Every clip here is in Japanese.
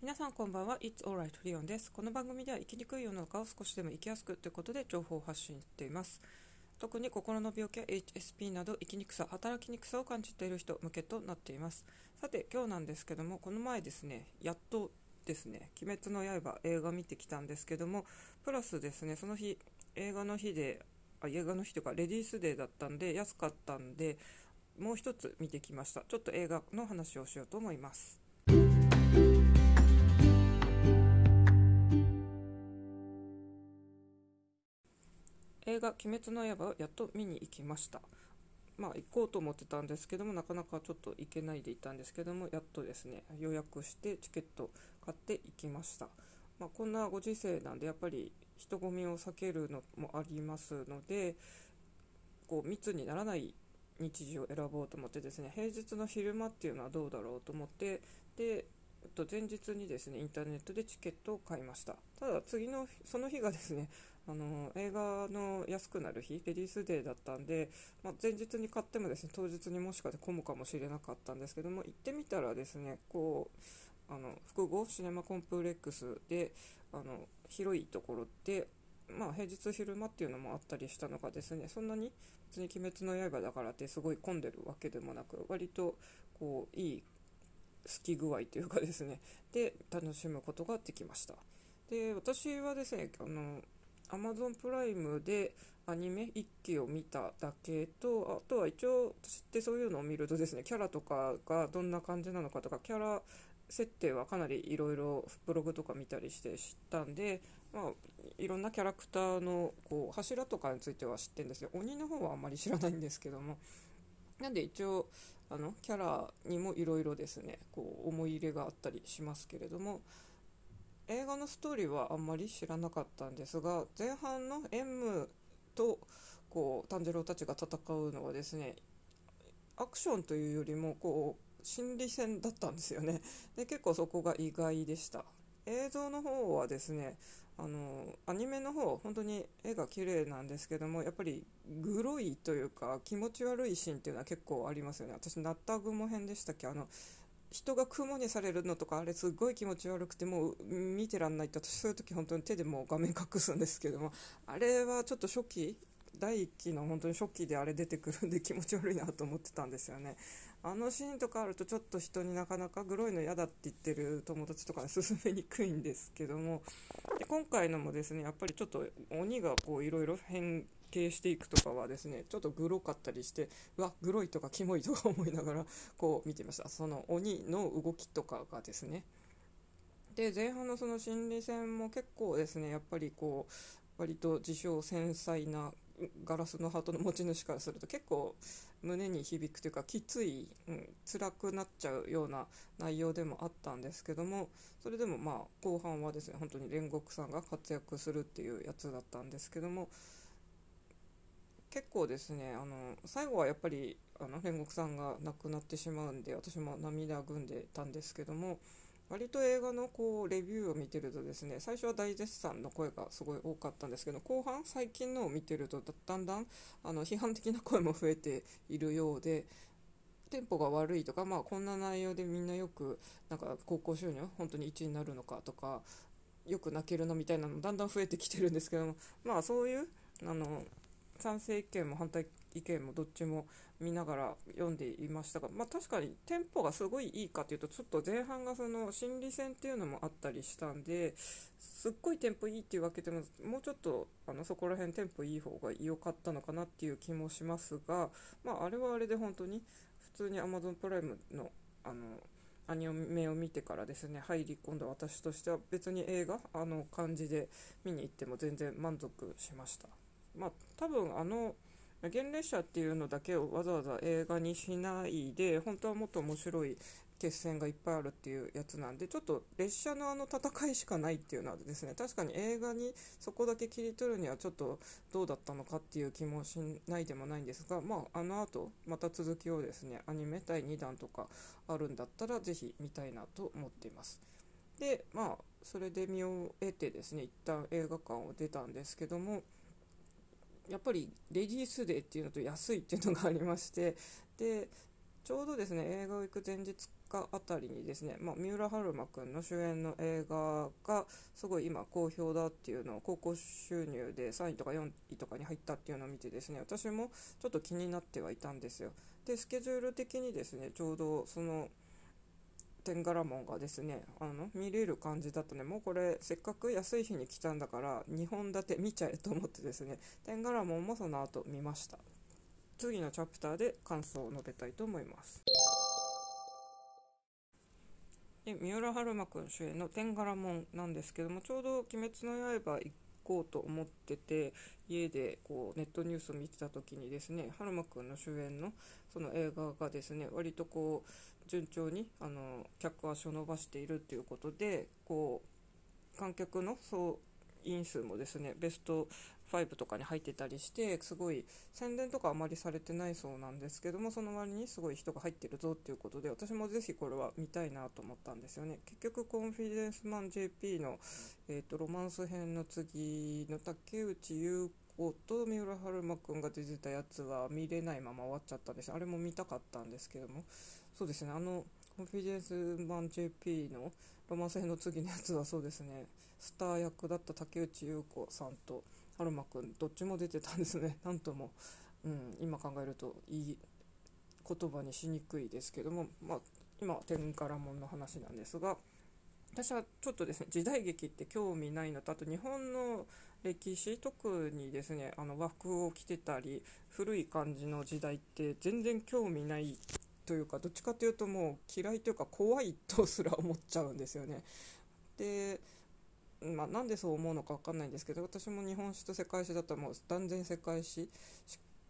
皆さんこんばんは。It's alright リオンです。この番組では生きにくい世の中を少しでも生きやすくということで情報を発信しています。特に心の病気や HSP など生きにくさ働きにくさを感じている人向けとなっています。さて今日なんですけどもこの前ですねやっとですね「鬼滅の刃」映画見てきたんですけどもプラスですねその日映画の日であ映画の日というかレディースデーだったんで安かったんでもう一つ見てきました。ちょっと映画の話をしようと思います。映画「鬼滅の刃」をやっと見に行きました。まあ行こうと思ってたんですけどもなかなかちょっと行けないでいたんですけどもやっとですね予約してチケット買って行きました、まあ、こんなご時世なんでやっぱり人混みを避けるのもありますのでこう密にならない日時を選ぼうと思ってですね平日の昼間っていうのはどうだろうと思ってでと前日にですねインターネットでチケットを買いました。ただ次のその日がですねあの映画の安くなる日レディースデーだったんで、まあ、前日に買ってもですね当日にもしかして混むかもしれなかったんですけども行ってみたらですねこうあの複合シネマコンプレックスであの広いところでまあ、平日昼間っていうのもあったりしたのがですねそんなに別に「鬼滅の刃」だからってすごい混んでるわけでもなく割とこういい好き具合というかですねで楽しむことができました。で私はですねあの Amazon プライムでアニメ1期を見ただけとあとは一応知ってそういうのを見るとですねキャラとかがどんな感じなのかとかキャラ設定はかなりいろいろブログとか見たりして知ったんで、まあ、いろんなキャラクターのこう柱とかについては知ってるんですよ。鬼の方はあんまり知らないんですけども。なんで一応あのキャラにもいろいろですねこう思い入れがあったりしますけれども。映画のストーリーはあんまり知らなかったんですが前半の M とこう炭治郎たちが戦うのはですねアクションというよりもこう心理戦だったんですよね。で結構そこが意外でした。映像の方はですねあのアニメの方本当に絵が綺麗なんですけどもやっぱりグロいというか気持ち悪いシーンっていうのは結構ありますよね。私ナッタグモ編でしたっけ？あの人が雲にされるのとかあれすごい気持ち悪くてもう見てらんないって私そういう時本当に手でもう画面隠すんですけどもあれはちょっと初期第1期の本当に初期であれ出てくるんで気持ち悪いなと思ってたんですよね。あのシーンとかあるとちょっと人になかなかグロいの嫌だって言ってる友達とかに勧めにくいんですけども。で今回のもですねやっぱりちょっと鬼がこういろいろ変形していくとかはですねちょっとグロかったりしてうわグロいとかキモいとか思いながらこう見てました。その鬼の動きとかがですね。で前半のその心理戦も結構ですねやっぱりこう割と自称繊細なガラスのハートの持ち主からすると結構胸に響くというかきつい、うん、辛くなっちゃうような内容でもあったんですけどもそれでもまあ後半はですね本当に煉獄さんが活躍するっていうやつだったんですけども結構ですねあの最後はやっぱりあの煉獄さんが亡くなってしまうんで私も涙ぐんでたんですけども割と映画のこうレビューを見てるとですね最初は大絶賛の声がすごい多かったんですけど後半最近のを見てるとだんだんあの批判的な声も増えているようでテンポが悪いとか、まあ、こんな内容でみんなよくなんか高校収入本当に1位になるのかとかよく泣けるのみたいなのだんだん増えてきてるんですけどもまあそういうあの賛成意見も反対意見もどっちも見ながら読んでいましたが、まあ、確かにテンポがすごいいいかというとちょっと前半がその心理戦っていうのもあったりしたんですっごいテンポいいっていうわけでももうちょっとあのそこら辺テンポいい方が良かったのかなっていう気もしますが、まあ、あれはあれで本当に普通に Amazon プライムのあのアニメを見てからですね入り込んだ私としては別に映画あの感じで見に行っても全然満足しました。まあ、多分あの原列車っていうのだけをわざわざ映画にしないで本当はもっと面白い決戦がいっぱいあるっていうやつなんでちょっと列車のあの戦いしかないっていうのはですね確かに映画にそこだけ切り取るにはちょっとどうだったのかっていう気もしないでもないんですがまああの後また続きをですねアニメ第2弾とかあるんだったらぜひ見たいなと思っています。でまあそれで見終えてですね一旦映画館を出たんですけどもやっぱりレディースデーっていうのと安いっていうのがありましてでちょうどですね映画を行く前日日あたりにですね、まあ、三浦春馬くんの主演の映画がすごい今好評だっていうのを高校収入で3位とか4位とかに入ったっていうのを見てですね私もちょっと気になってはいたんですよ。でスケジュール的にですねちょうどその天柄門がですねあの見れる感じだったね。もうこれせっかく安い日に来たんだから2本立て見ちゃえと思ってですね天柄門もその後見ました。次のチャプターで感想を述べたいと思います。で三浦春馬くん主演の天柄門なんですけどもちょうど「鬼滅の刃」行こうと思ってて家でこうネットニュースを見てた時にですね春馬くんの主演のその映画がですね割とこう順調にあの客足を伸ばしているということでこう観客の総員数もですねベスト5とかに入ってたりしてすごい宣伝とかあまりされてないそうなんですけどもその割にすごい人が入ってるぞっていうことで私もぜひこれは見たいなと思ったんですよね。結局コンフィデンスマン JP の、えーと、ロマンス編の次の竹内優子と三浦春馬くんが出てたやつは見れないまま終わっちゃったんです。あれも見たかったんですけども。そうですね。あのコンフィデンスマン JP のロマンス編の次のやつはそうですね。スター役だった竹内優子さんと春馬くんどっちも出てたんですね。なんとも、うん、今考えるといい言葉にしにくいですけども、まあ、今は天からもんの話なんですが私はちょっとですね時代劇って興味ないのとあと日本の歴史特にですねあの和服を着てたり古い感じの時代って全然興味ないというかどっちかというともう嫌いというか怖いとすら思っちゃうんですよね。でまあ、なんでそう思うのか分かんないんですけど私も日本史と世界史だったらもう断然世界史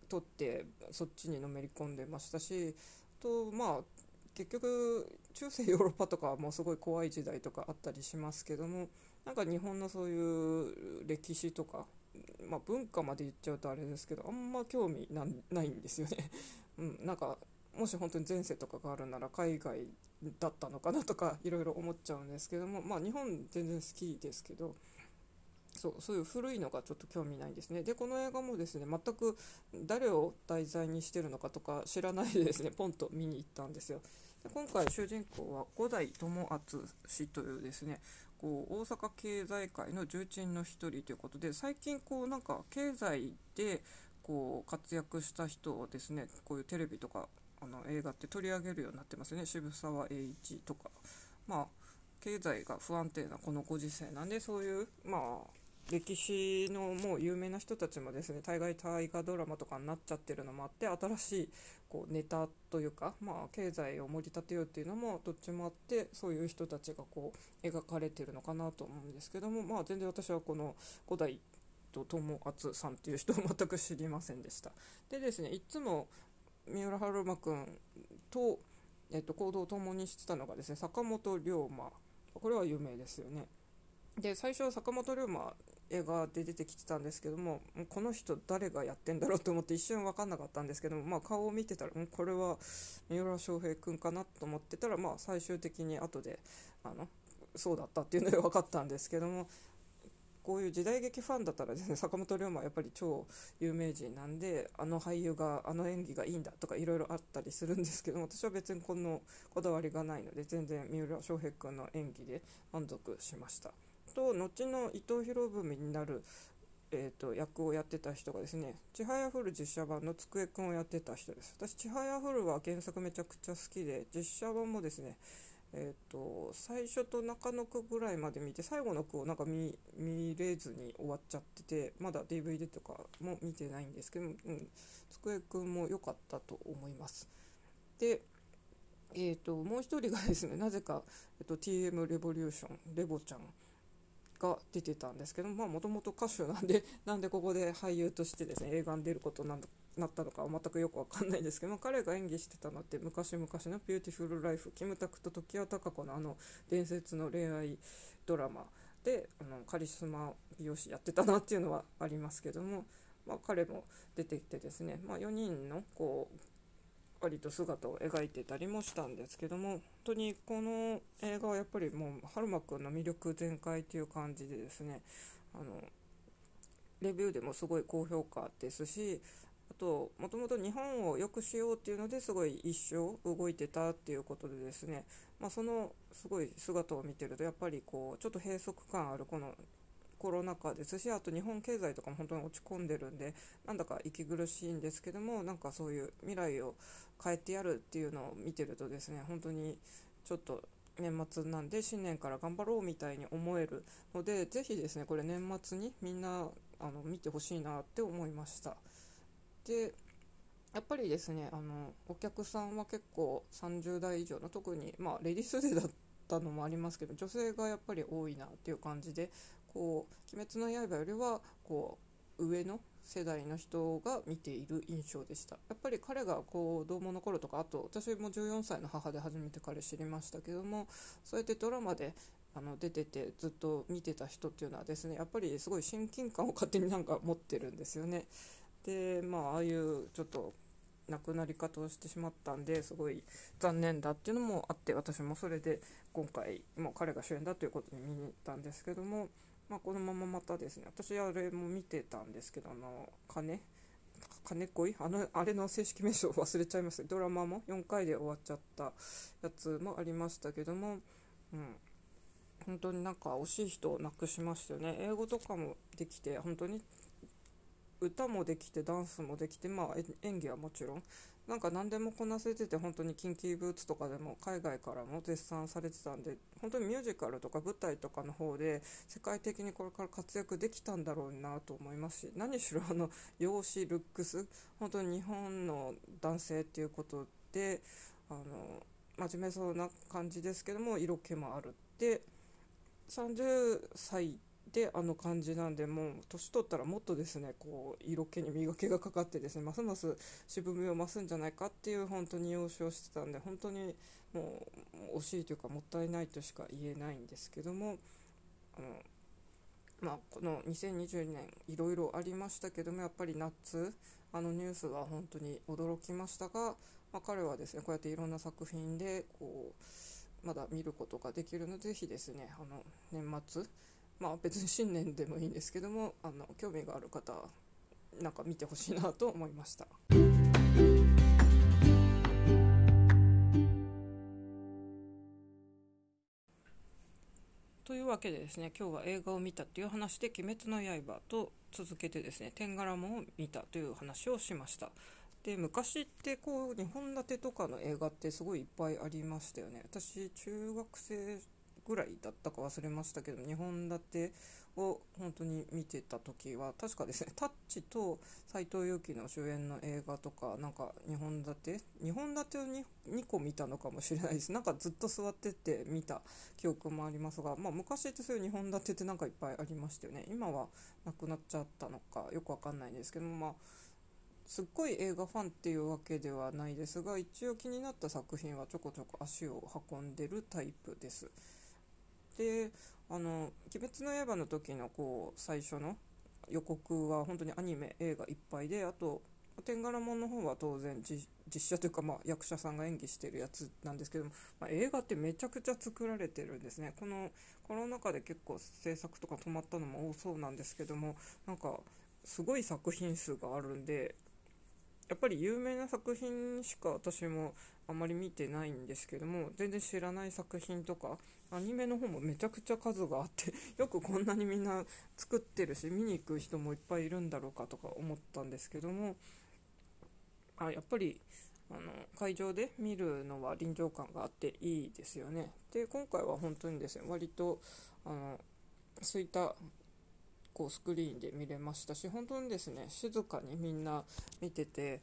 取ってそっちにのめり込んでましたしとまあ結局中世ヨーロッパとかはもうすごい怖い時代とかあったりしますけどもなんか日本のそういう歴史とか、まあ、文化まで言っちゃうとあれですけどあんま興味ないんですよね。うん、なんかもし本当に前世とかがあるなら海外だったのかなとか いろいろ思っちゃうんですけどもまあ日本全然好きですけどそうそういう古いのがちょっと興味ないんですね。でこの映画もですね全く誰を題材にしてるのかとか知らないでですね。ポンと見に行ったんですよ。で今回主人公は五代友厚氏というですねこう大阪経済界の重鎮の一人ということで最近こうなんか経済でこう活躍した人をですねこういうテレビとかあの映画って取り上げるようになってますね渋沢栄一とかまあ経済が不安定なこのご時世なんでそういうまあ歴史のもう有名な人たちもですね大概大河ドラマとかになっちゃってるのもあって新しいこうネタというか、まあ、経済を盛り立てようっていうのもどっちもあってそういう人たちがこう描かれてるのかなと思うんですけども、まあ、全然私はこの五代と友厚さんっていう人を全く知りませんでした。でですねいつも三浦春馬くんと、えっと、行動を共にしてたのがですね坂本龍馬。これは有名ですよね。で最初は坂本龍馬映画で出てきてたんですけどもこの人誰がやってんだろうと思って一瞬分かんなかったんですけども、まあ、顔を見てたらこれは三浦翔平君かなと思ってたら、まあ、最終的に後であのそうだったっていうので分かったんですけどもこういう時代劇ファンだったらですね 坂本龍馬はやっぱり超有名人なんであの俳優があの演技がいいんだとかいろいろあったりするんですけど私は別にこのこだわりがないので全然三浦翔平君の演技で満足しました。と後の伊藤博文になるえーと、役をやってた人がですね「ちはやふる」実写版の机くんをやってた人です。私ちはやふるは原作めちゃくちゃ好きで実写版もですねえーと、最初と中の句ぐらいまで見て最後の句をなんか見れずに終わっちゃっててまだ DVD とかも見てないんですけど、うん、机くんも良かったと思います。でえーと、もう一人がですねなぜか、えーと、TM レボリューションレボちゃんが出てたんですけどもともと歌手なんでなんでここで俳優としてですね映画に出ることなんなったのかは全くよくわかんないですけども彼が演技してたのって昔々の「ビューティフル・ライフ」キムタクと常盤貴子のあの伝説の恋愛ドラマであのカリスマ美容師やってたなっていうのはありますけども、まあ、彼も出てきてですね、まあ、4人のこう割と姿を描いてたりもしたんですけども本当にこの映画はやっぱりもう春馬くんの魅力全開という感じでですねあのレビューでもすごい高評価ですしあともともと日本を良くしようっていうのですごい一生動いてたっていうことでですね、まあ、そのすごい姿を見てるとやっぱりこうちょっと閉塞感あるこのコロナ禍ですしあと日本経済とかも本当に落ち込んでるんでなんだか息苦しいんですけどもなんかそういう未来を変えてやるっていうのを見てるとですね本当にちょっと年末なんで新年から頑張ろうみたいに思えるのでぜひですねこれ年末にみんなあの見てほしいなって思いました。でやっぱりですねあのお客さんは結構30代以上の特にまあレディースデーだったのもありますけど女性がやっぱり多いなっていう感じでこう「鬼滅の刃」よりはこう上の世代の人が見ている印象でした。やっぱり彼がこう子供の頃とかあと私も14歳の母で初めて彼知りましたけどもそうやってドラマであの出ててずっと見てた人っていうのはですねやっぱりすごい親近感を勝手になんか持ってるんですよね。でまあああいうちょっと亡くなり方をしてしまったんですごい残念だっていうのもあって私もそれで今回もう彼が主演だということで見に行ったんですけどもまあ、このまままたですね私あれも見てたんですけどあの金金恋？あのあれの正式名称忘れちゃいました。ドラマも？4回で終わっちゃったやつもありましたけども、うん、本当になんか惜しい人を亡くしましたよね。英語とかもできて本当に歌もできてダンスもできて、まあ、演技はもちろん。なんか何でもこなせてて本当にキンキーブーツとかでも海外からも絶賛されてたんで本当にミュージカルとか舞台とかの方で世界的にこれから活躍できたんだろうなと思いますし何しろあの容姿ルックス本当に日本の男性っていうことであの真面目そうな感じですけども色気もあるって。30歳であの感じなんでもう年取ったらもっとですねこう色気に磨きがかかってですねますます渋みを増すんじゃないかっていう本当に要求をしてたんで本当にもう惜しいというかもったいないとしか言えないんですけどもあのまあ、この2022年いろいろありましたけどもやっぱり夏あのニュースは本当に驚きましたが、まあ、彼はですねこうやっていろんな作品でこうまだ見ることができるのでぜひですねあの年末まあ別に新年でもいいんですけどもあの興味がある方なんか見てほしいなと思いました。というわけでですね今日は映画を見たという話で「鬼滅の刃」と続けてですね「天柄門」を見たという話をしましたで昔ってこう2本立てとかの映画ってすごいいっぱいありましたよね私中学生ぐらいだったか忘れましたけど2本立てを本当に見てた時は確かですねタッチと斎藤佑樹の主演の映画とかなんか2本立て？2本立てを 2, 2個見たのかもしれないです。なんかずっと座ってて見た記憶もありますが、まあ、昔ってそういう2本立てってなんかいっぱいありましたよね。今はなくなっちゃったのかよくわかんないんですけどまあすっごい映画ファンっていうわけではないですが一応気になった作品はちょこちょこ足を運んでるタイプです。であの「鬼滅の刃」の時のこう最初の予告は本当にアニメ映画いっぱいであと天柄門の方は当然実写というか、まあ、役者さんが演技してるやつなんですけども、まあ、映画ってめちゃくちゃ作られてるんですね。このコロナ禍で結構制作とか止まったのも多そうなんですけどもなんかすごい作品数があるんでやっぱり有名な作品しか私もあまり見てないんですけども全然知らない作品とかアニメの方もめちゃくちゃ数があって よくこんなにみんな作ってるし見に行く人もいっぱいいるんだろうかとか思ったんですけどもあやっぱりあの会場で見るのは臨場感があっていいですよね。で今回は本当にですね割とあのそういったこうスクリーンで見れましたし本当にですね静かにみんな見てて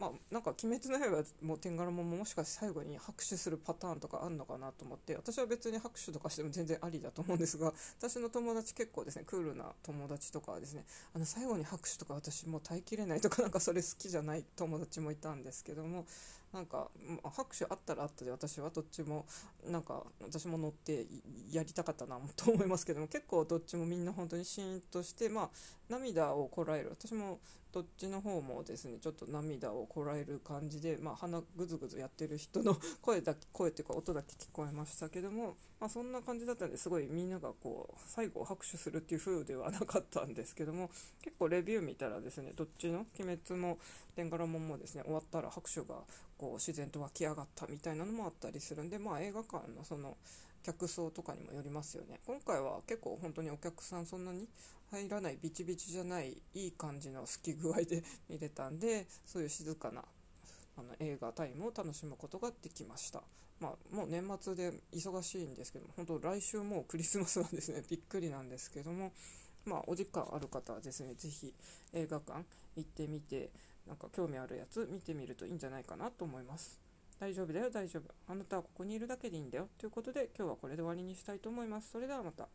まあ、なんか「鬼滅の刃」も天柄ももしかして最後に拍手するパターンとかあるのかなと思って私は別に拍手とかしても全然ありだと思うんですが 私の友達結構ですねクールな友達とかはですねあの最後に拍手とか私もう耐えきれないとかなんかそれ好きじゃない友達もいたんですけどもなんか拍手あったらあったで私はどっちもなんか私も乗ってやりたかったなと思いますけども結構どっちもみんな本当にシーンとしてまあ涙をこらえる。私もどっちの方もですねちょっと涙をこらえる感じで、まあ、鼻ぐずぐずやってる人の 声だけ声っていうか音だけ聞こえましたけどもまあ、そんな感じだったんですごいみんながこう最後拍手するっていう風ではなかったんですけども結構レビュー見たらですねどっちの「鬼滅」も「天柄もん」もですね終わったら拍手がこう自然と湧き上がったみたいなのもあったりするんで、まあ、映画館のその客層とかにもよりますよね。今回は結構本当にお客さんそんなに入らないビチビチじゃないいい感じの好き具合で 見れたんでそういう静かなあの映画タイムを楽しむことができました。まあ、もう年末で忙しいんですけども本当来週もうクリスマスなんですね。びっくりなんですけどもまあ、お時間ある方はですね是非映画館行ってみてなんか興味あるやつ見てみるといいんじゃないかなと思います。大丈夫だよ大丈夫。あなたはここにいるだけでいいんだよ。ということで今日はこれで終わりにしたいと思います。それではまた。